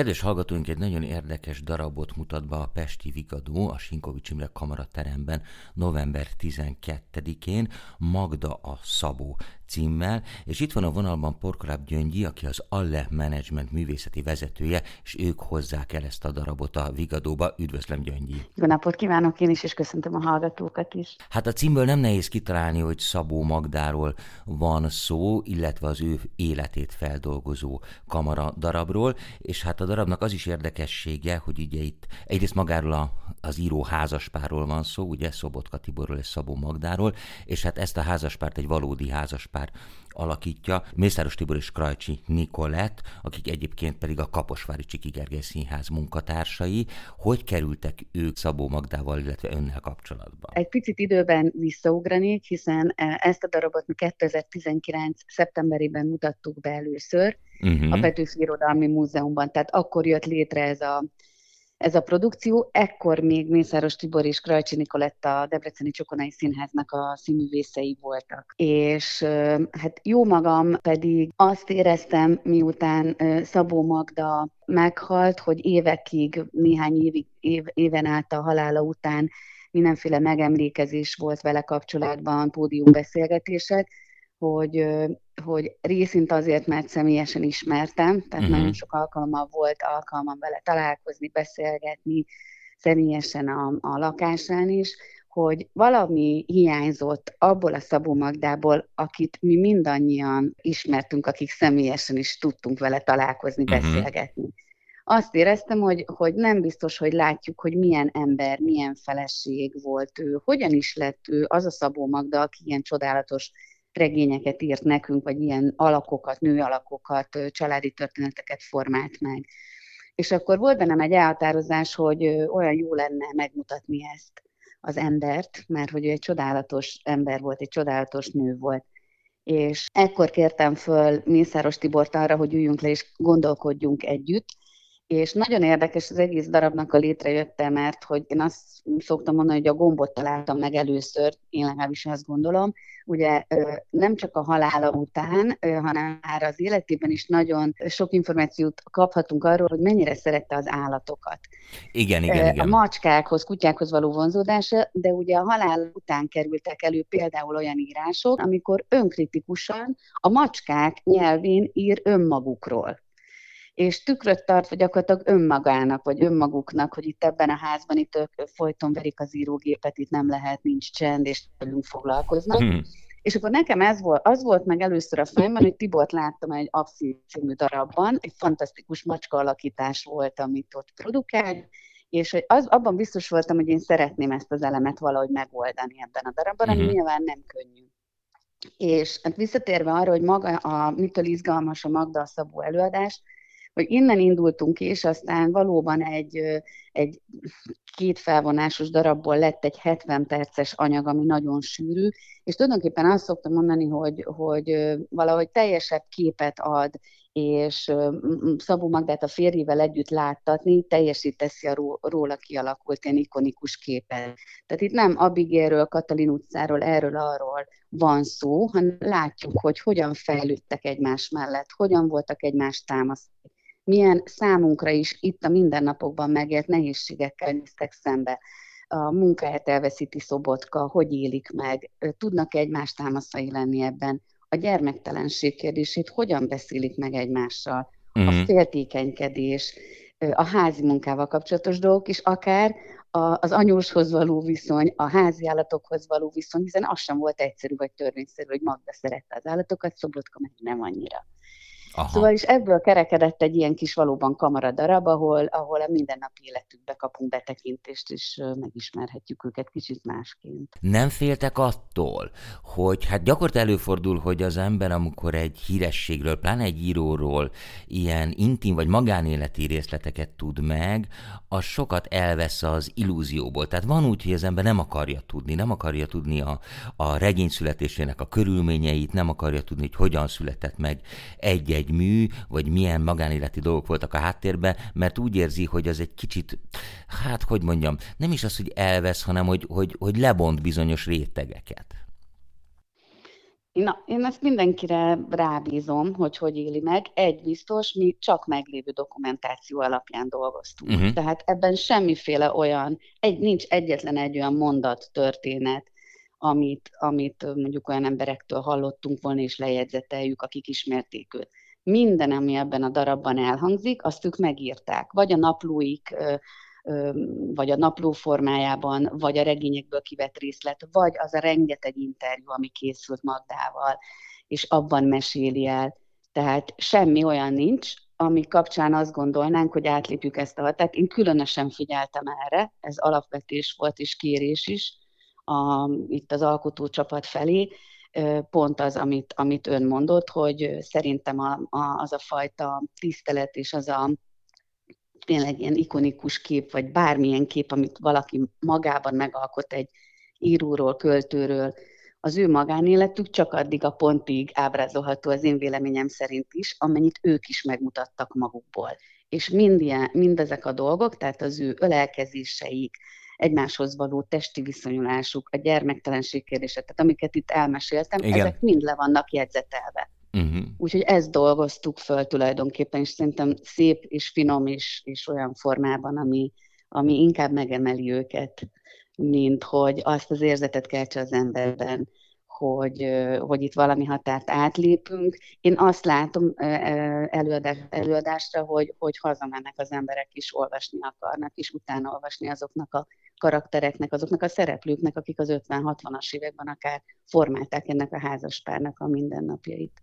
Kedves hallgatóink, egy nagyon érdekes darabot mutat be a Pesti Vigadó a Sinkovics Imre Kamarateremben november 12-én Magda a Szabó címmel, és itt van a vonalban Porkoláb Gyöngyi, aki az Alle Management művészeti vezetője, és ők hozzák el ezt a darabot a Vigadóba. Üdvözlöm, Gyöngyi! Jó napot kívánok én is, és köszöntöm a hallgatókat is. Hát a címből nem nehéz kitalálni, hogy Szabó Magdáról van szó, illetve az ő életét feldolgozó kamara darabról, és hát a darabnak az is érdekessége, hogy ugye itt egyrészt magáról a, az író házaspárról van szó, ugye Szobotka Tiborról és Szabó Magdáról, és hát ezt a házaspárt egy valódi házaspár pár alakítja, Mészáros Tibor és Krajcsi Nikolett, akik egyébként pedig a Kaposvári Csiki Gergely Színház munkatársai. Hogy kerültek ők Szabó Magdával, illetve önnel kapcsolatba? Egy picit időben visszaugranék, hiszen e, ezt a darabot mi 2019. szeptemberében mutattuk be először uh-huh. a Petőfi Irodalmi Múzeumban, tehát akkor jött létre ez a ez a produkció. Ekkor még Mészáros Tibor és Krajcsi Nikoletta a Debreceni Csokonai Színháznak a színművészei voltak. És hát jó magam pedig azt éreztem, miután Szabó Magda meghalt, hogy évekig, néhány évig, év, éven át a halála után mindenféle megemlékezés volt vele kapcsolatban, pódiumbeszélgetések, hogy, hogy részint azért, mert személyesen ismertem, tehát uh-huh. nagyon sok alkalommal volt alkalmam vele találkozni, beszélgetni, személyesen a, a lakásán is, hogy valami hiányzott abból a Szabó Magdából, akit mi mindannyian ismertünk, akik személyesen is tudtunk vele találkozni, uh-huh. beszélgetni. Azt éreztem, hogy, hogy nem biztos, hogy látjuk, hogy milyen ember, milyen feleség volt ő, hogyan is lett ő az a Szabó Magda, aki ilyen csodálatos regényeket írt nekünk, vagy ilyen alakokat, nő alakokat, családi történeteket formált meg. És akkor volt bennem egy elhatározás, hogy olyan jó lenne megmutatni ezt az embert, mert hogy ő egy csodálatos ember volt, egy csodálatos nő volt. És ekkor kértem föl Mészáros Tibort arra, hogy üljünk le és gondolkodjunk együtt, és nagyon érdekes az egész darabnak a létrejötte, mert hogy én azt szoktam mondani, hogy a gombot találtam meg először, én legalábbis azt gondolom, ugye nem csak a halála után, hanem már az életében is nagyon sok információt kaphatunk arról, hogy mennyire szerette az állatokat. Igen, igen, igen. A macskákhoz, kutyákhoz való vonzódása, de ugye a halál után kerültek elő például olyan írások, amikor önkritikusan a macskák nyelvén ír önmagukról és tükröt vagy gyakorlatilag önmagának, vagy önmaguknak, hogy itt ebben a házban itt ők folyton verik az írógépet, itt nem lehet, nincs csend, és velünk foglalkoznak. Hmm. És akkor nekem ez volt, az volt meg először a fejemben, hogy Tibort láttam egy Abszint című darabban, egy fantasztikus macska alakítás volt, amit ott produkál, és hogy az, abban biztos voltam, hogy én szeretném ezt az elemet valahogy megoldani ebben a darabban, ami uh-huh. nyilván nem könnyű. És hát visszatérve arra, hogy maga a mitől izgalmas a Magda Szabó előadás, hogy innen indultunk és aztán valóban egy, egy két felvonásos darabból lett egy 70 perces anyag, ami nagyon sűrű, és tulajdonképpen azt szoktam mondani, hogy, hogy valahogy teljesebb képet ad, és Szabó Magdát a férjével együtt láttatni, teljesíteszi a róla kialakult ilyen ikonikus képet. Tehát itt nem Abigéről, Katalin utcáról, erről, arról van szó, hanem látjuk, hogy hogyan fejlődtek egymás mellett, hogyan voltak egymás támasztani milyen számunkra is itt a mindennapokban megélt nehézségekkel néztek szembe. A munkáját elveszíti Szobotka, hogy élik meg, tudnak egymás támaszai lenni ebben. A gyermektelenség kérdését hogyan beszélik meg egymással, uh-huh. a mhm. féltékenykedés, a házi munkával kapcsolatos dolgok is, akár az anyóshoz való viszony, a házi állatokhoz való viszony, hiszen az sem volt egyszerű vagy törvényszerű, hogy Magda szerette az állatokat, Szobotka meg nem annyira. Aha. Szóval is ebből kerekedett egy ilyen kis valóban kamaradarab, ahol, ahol a mindennapi életükbe kapunk betekintést, és megismerhetjük őket kicsit másként. Nem féltek attól, hogy hát gyakorlatilag előfordul, hogy az ember, amikor egy hírességről, pláne egy íróról ilyen intim vagy magánéleti részleteket tud meg, az sokat elvesz az illúzióból. Tehát van úgy, hogy az ember nem akarja tudni, nem akarja tudni a, a regény születésének a körülményeit, nem akarja tudni, hogy hogyan született meg egy egy mű, vagy milyen magánéleti dolgok voltak a háttérben, mert úgy érzi, hogy az egy kicsit, hát hogy mondjam, nem is az, hogy elvesz, hanem hogy, hogy, hogy lebont bizonyos rétegeket. Na, én ezt mindenkire rábízom, hogy hogy éli meg. Egy biztos, mi csak meglévő dokumentáció alapján dolgoztunk. Uh-huh. Tehát ebben semmiféle olyan, egy, nincs egyetlen egy olyan mondat, történet, amit, amit mondjuk olyan emberektől hallottunk volna, és lejegyzeteljük, akik ismerték őt. Minden, ami ebben a darabban elhangzik, azt ők megírták. Vagy a naplóik vagy a napló formájában, vagy a regényekből kivett részlet, vagy az a rengeteg interjú, ami készült Magdával, és abban meséli el. Tehát semmi olyan nincs, ami kapcsán azt gondolnánk, hogy átlépjük ezt a határt. Én különösen figyeltem erre, ez alapvetés volt és kérés is a, itt az alkotócsapat felé, pont az, amit, amit ön mondott, hogy szerintem a, a, az a fajta tisztelet és az a tényleg ilyen ikonikus kép, vagy bármilyen kép, amit valaki magában megalkot egy íróról, költőről, az ő magánéletük csak addig a pontig ábrázolható az én véleményem szerint is, amennyit ők is megmutattak magukból. És mind ilyen, mindezek a dolgok, tehát az ő ölelkezéseik, egymáshoz való testi viszonyulásuk, a gyermektelenség kérdése, tehát amiket itt elmeséltem, Igen. ezek mind le vannak jegyzetelve. Uh-huh. Úgyhogy ezt dolgoztuk föl tulajdonképpen, és szerintem szép és finom és, és olyan formában, ami, ami inkább megemeli őket, mint hogy azt az érzetet keltse az emberben, hogy, hogy itt valami határt átlépünk. Én azt látom előadás, előadásra, hogy, hogy hazamennek az emberek is, olvasni akarnak, és utána olvasni azoknak a karaktereknek, azoknak a szereplőknek, akik az 50-60-as években akár formálták ennek a házaspárnak a mindennapjait.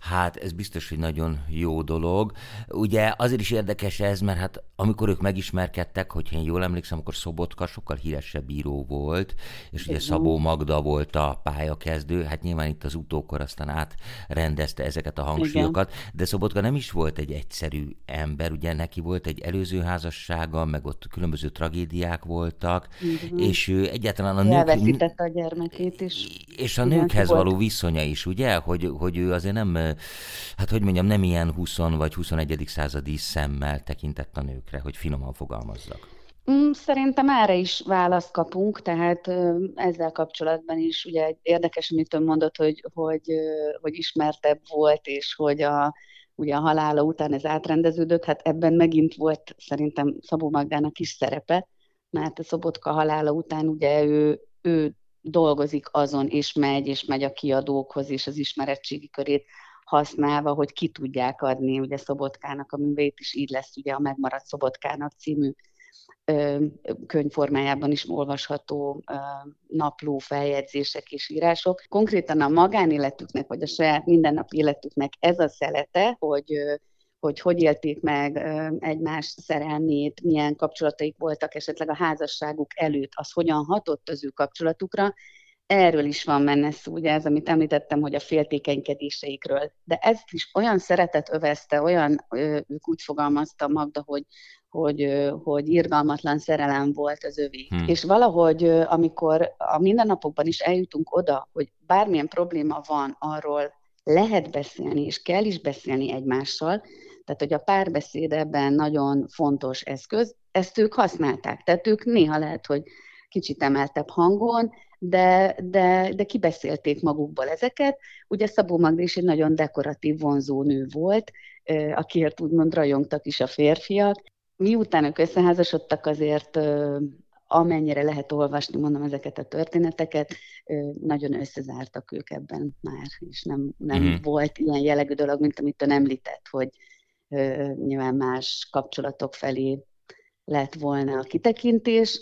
Hát ez biztos, hogy nagyon jó dolog. Ugye azért is érdekes ez, mert hát amikor ők megismerkedtek, hogyha én jól emlékszem, akkor Szobotka sokkal híresebb író volt, és ugye Szabó Magda volt a pályakezdő, hát nyilván itt az utókor aztán átrendezte ezeket a hangsúlyokat, Igen. de Szobotka nem is volt egy egyszerű ember, ugye neki volt egy előző házassága, meg ott különböző tragédiák voltak, Igen. és ő egyáltalán a nők... a gyermekét is. És a nőkhez való viszonya is, ugye, hogy, hogy ő azért nem, hát hogy mondjam, nem ilyen 20 vagy 21. századi szemmel tekintett a nőkre, hogy finoman fogalmazzak. Mm, szerintem erre is választ kapunk, tehát ezzel kapcsolatban is ugye érdekes, amit ön mondott, hogy, hogy, hogy ismertebb volt, és hogy a, ugye a halála után ez átrendeződött, hát ebben megint volt szerintem Szabó Magdának is szerepe, mert a Szobotka halála után ugye ő, ő dolgozik azon, és megy, és megy a kiadókhoz, és az ismeretségi körét használva, hogy ki tudják adni ugye Szobotkának a művét, is így lesz ugye a Megmaradt Szobotkának című könyvformájában is olvasható napló feljegyzések és írások. Konkrétan a magánéletüknek, vagy a saját mindennapi életüknek ez a szelete, hogy hogy hogy élték meg egymás szerelmét, milyen kapcsolataik voltak esetleg a házasságuk előtt, az hogyan hatott az ő kapcsolatukra, erről is van menne szó, ugye ez, amit említettem, hogy a féltékenykedéseikről. De ezt is olyan szeretet övezte, olyan, ők úgy fogalmazta Magda, hogy, hogy, hogy irgalmatlan szerelem volt az övé. Hmm. És valahogy, amikor a mindennapokban is eljutunk oda, hogy bármilyen probléma van, arról lehet beszélni, és kell is beszélni egymással, tehát, hogy a párbeszéd ebben nagyon fontos eszköz, ezt ők használták. Tehát ők néha lehet, hogy kicsit emeltebb hangon, de, de, de kibeszélték magukból ezeket. Ugye Szabó Magda is egy nagyon dekoratív, vonzó nő volt, akiért úgymond rajongtak is a férfiak. Miután ők összeházasodtak, azért amennyire lehet olvasni, mondom ezeket a történeteket, nagyon összezártak ők ebben már, és nem, nem uh-huh. volt ilyen jellegű dolog, mint amit ön említett, hogy nyilván más kapcsolatok felé lett volna a kitekintés.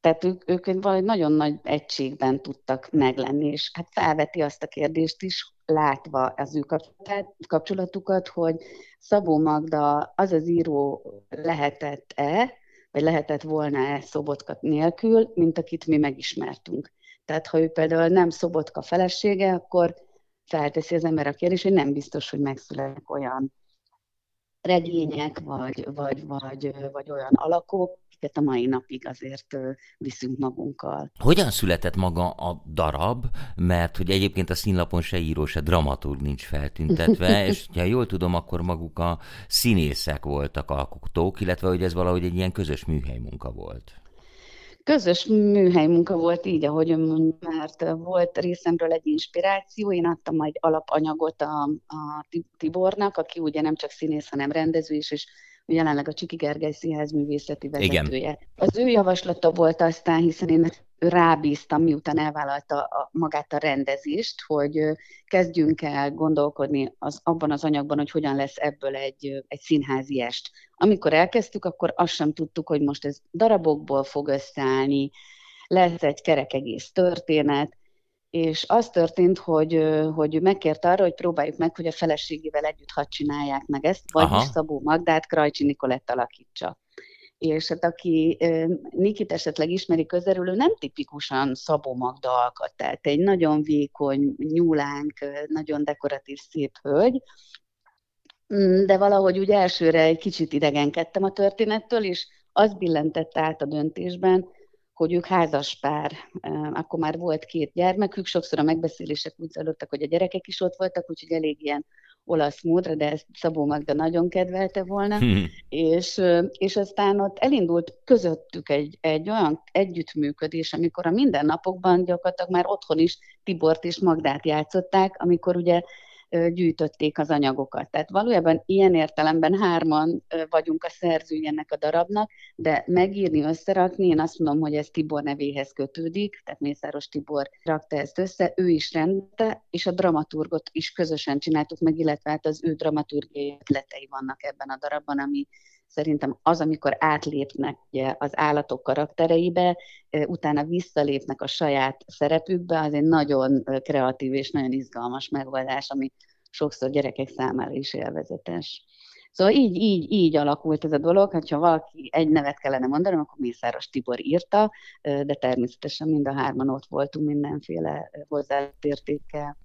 Tehát ők, ők valahogy nagyon nagy egységben tudtak meglenni, és hát felveti azt a kérdést is, látva az ő kapcsolatukat, hogy Szabó Magda az az író lehetett-e, vagy lehetett volna-e Szobotka nélkül, mint akit mi megismertünk. Tehát ha ő például nem Szobotka felesége, akkor felteszi az ember a kérdést, hogy nem biztos, hogy megszületnek olyan regények, vagy, vagy, vagy, vagy olyan alakok, akiket a mai napig azért viszünk magunkkal. Hogyan született maga a darab? Mert hogy egyébként a színlapon se író, se dramaturg nincs feltüntetve, és ha jól tudom, akkor maguk a színészek voltak alkotók, illetve hogy ez valahogy egy ilyen közös műhely munka volt. Közös műhely munka volt így, ahogy ön mondja, mert volt részemről egy inspiráció, én adtam egy alapanyagot a, a Tibornak, aki ugye nem csak színész, hanem rendező is, és jelenleg a Csiki Gergely Színház művészeti vezetője. Igen. Az ő javaslata volt aztán, hiszen én rábíztam, miután elvállalta a, magát a rendezést, hogy kezdjünk el gondolkodni az, abban az anyagban, hogy hogyan lesz ebből egy, egy színházi est. Amikor elkezdtük, akkor azt sem tudtuk, hogy most ez darabokból fog összeállni, lesz egy kerek egész történet, és az történt, hogy, hogy megkért arra, hogy próbáljuk meg, hogy a feleségével együtt hadd csinálják meg ezt, vagyis Aha. Szabó Magdát Krajcsi Nikolett alakítsa. És hát aki Nikit esetleg ismeri közelről, ő nem tipikusan Szabó Magda alkat, tehát egy nagyon vékony, nyúlánk, nagyon dekoratív, szép hölgy, mm, de valahogy úgy elsőre egy kicsit idegenkedtem a történettől, és az billentett át a döntésben, hogy ők házaspár, akkor már volt két gyermekük, sokszor a megbeszélések úgy zajlottak, hogy a gyerekek is ott voltak, úgyhogy elég ilyen olasz módra, de ezt Szabó Magda nagyon kedvelte volna, hmm. és, és aztán ott elindult közöttük egy, egy olyan együttműködés, amikor a mindennapokban gyakorlatilag már otthon is Tibort és Magdát játszották, amikor ugye gyűjtötték az anyagokat. Tehát valójában ilyen értelemben hárman vagyunk a szerzői ennek a darabnak, de megírni, összerakni, én azt mondom, hogy ez Tibor nevéhez kötődik, tehát Mészáros Tibor rakta ezt össze, ő is rendte, és a dramaturgot is közösen csináltuk meg, illetve hát az ő dramaturgiai ötletei vannak ebben a darabban, ami szerintem az, amikor átlépnek ugye, az állatok karaktereibe, utána visszalépnek a saját szerepükbe, az egy nagyon kreatív és nagyon izgalmas megoldás, ami sokszor gyerekek számára is élvezetes. Szóval így, így, így alakult ez a dolog, hogyha valaki egy nevet kellene mondanom, akkor Mészáros Tibor írta, de természetesen mind a hárman ott voltunk mindenféle hozzáértékkel.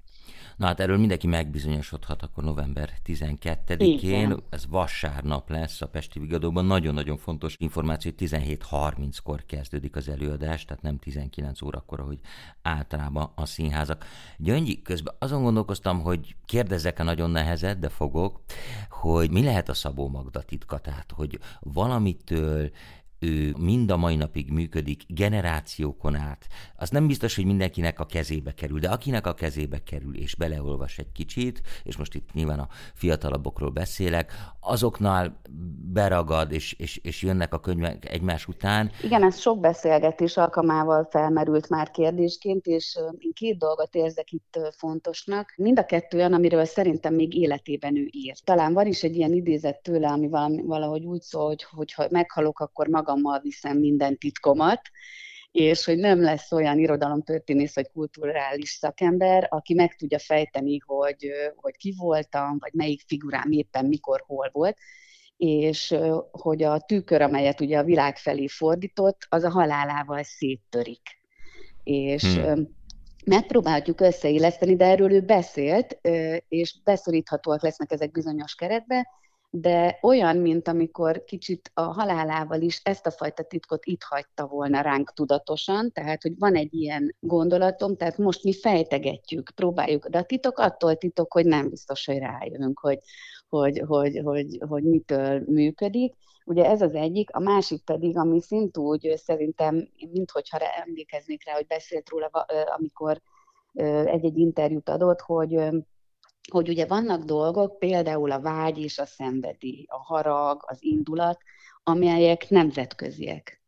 Na hát erről mindenki megbizonyosodhat akkor november 12-én, ez vasárnap lesz a Pesti Vigadóban. Nagyon-nagyon fontos információ, hogy 17.30-kor kezdődik az előadás, tehát nem 19 órakor, ahogy általában a színházak. Gyöngyi, közben azon gondolkoztam, hogy kérdezzek-e nagyon nehezet, de fogok, hogy mi lehet a Szabó Magda titka, tehát hogy valamitől ő mind a mai napig működik generációkon át. Az nem biztos, hogy mindenkinek a kezébe kerül, de akinek a kezébe kerül, és beleolvas egy kicsit, és most itt nyilván a fiatalabbokról beszélek, azoknál beragad, és, és, és jönnek a könyvek egymás után. Igen, ez sok beszélgetés alkalmával felmerült már kérdésként, és én két dolgot érzek itt fontosnak. Mind a kettő olyan, amiről szerintem még életében ő ír. Talán van is egy ilyen idézet tőle, ami valahogy úgy szól, hogy ha meghalok, akkor maga magammal viszem minden titkomat, és hogy nem lesz olyan irodalomtörténész vagy kulturális szakember, aki meg tudja fejteni, hogy, hogy ki voltam, vagy melyik figurám éppen mikor, hol volt, és hogy a tükör, amelyet ugye a világ felé fordított, az a halálával széttörik. És hmm. megpróbáljuk összeilleszteni, de erről ő beszélt, és beszoríthatóak lesznek ezek bizonyos keretbe, de olyan, mint amikor kicsit a halálával is ezt a fajta titkot itt hagyta volna ránk tudatosan, tehát, hogy van egy ilyen gondolatom, tehát most mi fejtegetjük, próbáljuk, de a titok attól titok, hogy nem biztos, hogy rájövünk, hogy, hogy, hogy, hogy, hogy mitől működik. Ugye ez az egyik, a másik pedig, ami szintúgy szerintem, minthogyha emlékeznék rá, hogy beszélt róla, amikor egy-egy interjút adott, hogy hogy ugye vannak dolgok, például a vágy és a szenvedély, a harag, az indulat, amelyek nemzetköziek.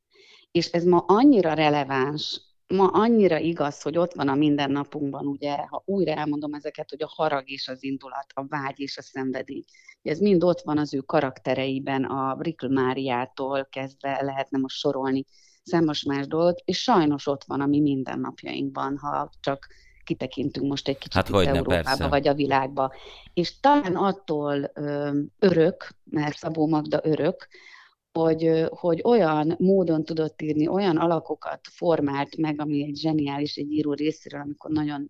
És ez ma annyira releváns, ma annyira igaz, hogy ott van a mindennapunkban, ugye, ha újra elmondom ezeket, hogy a harag és az indulat, a vágy és a szenvedély. Ez mind ott van az ő karaktereiben, a Rikl Máriától kezdve lehetne most sorolni számos más dolgot, és sajnos ott van a mi mindennapjainkban, ha csak kitekintünk most egy kicsit hát itt Európába, persze. vagy a világba. És talán attól örök, mert Szabó Magda örök, hogy, hogy olyan módon tudott írni, olyan alakokat formált meg, ami egy zseniális egy író részéről, amikor nagyon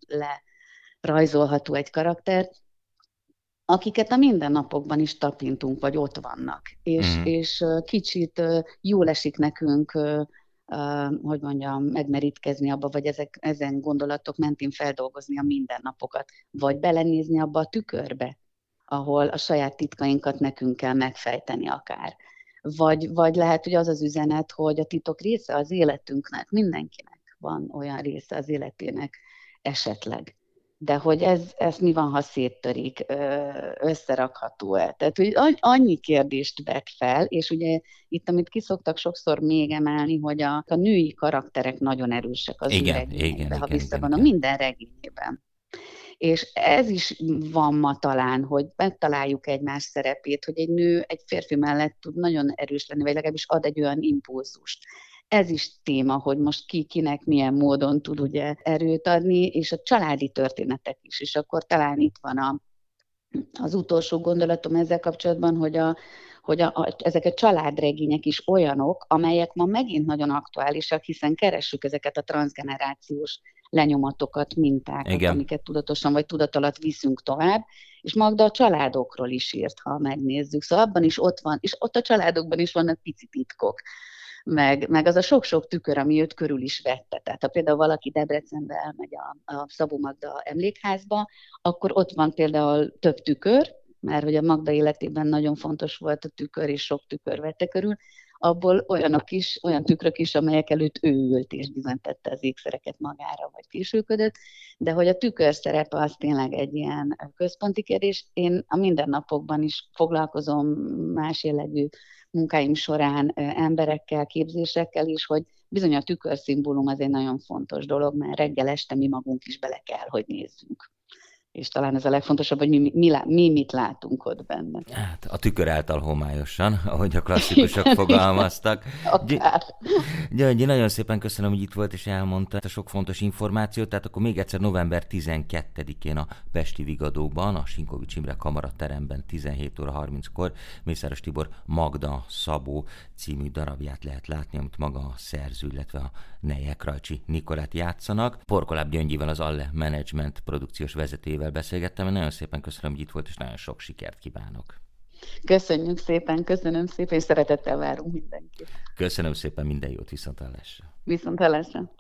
lerajzolható egy karakter, akiket a mindennapokban is tapintunk, vagy ott vannak. És, mm. és kicsit jól esik nekünk hogy mondjam, megmerítkezni abba, vagy ezek, ezen gondolatok mentén feldolgozni a mindennapokat, vagy belenézni abba a tükörbe, ahol a saját titkainkat nekünk kell megfejteni akár. vagy, vagy lehet, hogy az az üzenet, hogy a titok része az életünknek, mindenkinek van olyan része az életének esetleg. De hogy ez, ez mi van, ha széttörik, összerakható-e? Tehát, hogy annyi kérdést vet fel, és ugye itt, amit kiszoktak sokszor még emelni, hogy a, a női karakterek nagyon erősek az igen, igen, ha visszavonom minden regényében. És ez is van ma talán, hogy megtaláljuk egymás szerepét, hogy egy nő egy férfi mellett tud nagyon erős lenni, vagy legalábbis ad egy olyan impulzust ez is téma, hogy most ki kinek milyen módon tud ugye erőt adni, és a családi történetek is, és akkor talán itt van a, az utolsó gondolatom ezzel kapcsolatban, hogy, a, hogy a, a, ezek a családregények is olyanok, amelyek ma megint nagyon aktuálisak, hiszen keressük ezeket a transgenerációs lenyomatokat, mintákat, Igen. amiket tudatosan vagy tudat alatt viszünk tovább, és Magda a családokról is írt, ha megnézzük. Szóval abban is ott van, és ott a családokban is vannak pici titkok meg, meg az a sok-sok tükör, ami őt körül is vette. Tehát ha például valaki Debrecenbe elmegy a, a Szabó Magda emlékházba, akkor ott van például több tükör, mert hogy a Magda életében nagyon fontos volt a tükör, és sok tükör vette körül, abból olyanok is, olyan tükrök is, amelyek előtt ő ült és bizonyítette az ékszereket magára, vagy későködött, de hogy a tükör szerepe az tényleg egy ilyen központi kérdés. Én a mindennapokban is foglalkozom más jellegű munkáim során emberekkel, képzésekkel is, hogy bizony a tükörszimbólum az egy nagyon fontos dolog, mert reggel este mi magunk is bele kell, hogy nézzünk és talán ez a legfontosabb, hogy mi, mi, mi, mi mit látunk ott benne. Hát a tükör által homályosan, ahogy a klasszikusok Igen, fogalmaztak. Györgyi, nagyon szépen köszönöm, hogy itt volt és elmondta a sok fontos információt. Tehát akkor még egyszer november 12-én a Pesti Vigadóban, a Sinkovics Imre Kamarateremben 17 óra 30-kor Mészáros Tibor Magda Szabó című darabját lehet látni, amit maga a szerző, illetve a Neje Krajcsi Nikolát játszanak. Porkoláb Gyöngyivel az Alle Management produkciós vezetőjével vendégével beszélgettem, nagyon szépen köszönöm, hogy itt volt, és nagyon sok sikert kívánok. Köszönjük szépen, köszönöm szépen, és szeretettel várunk mindenkit. Köszönöm szépen, minden jót, viszont hallásra. Viszont hallásra.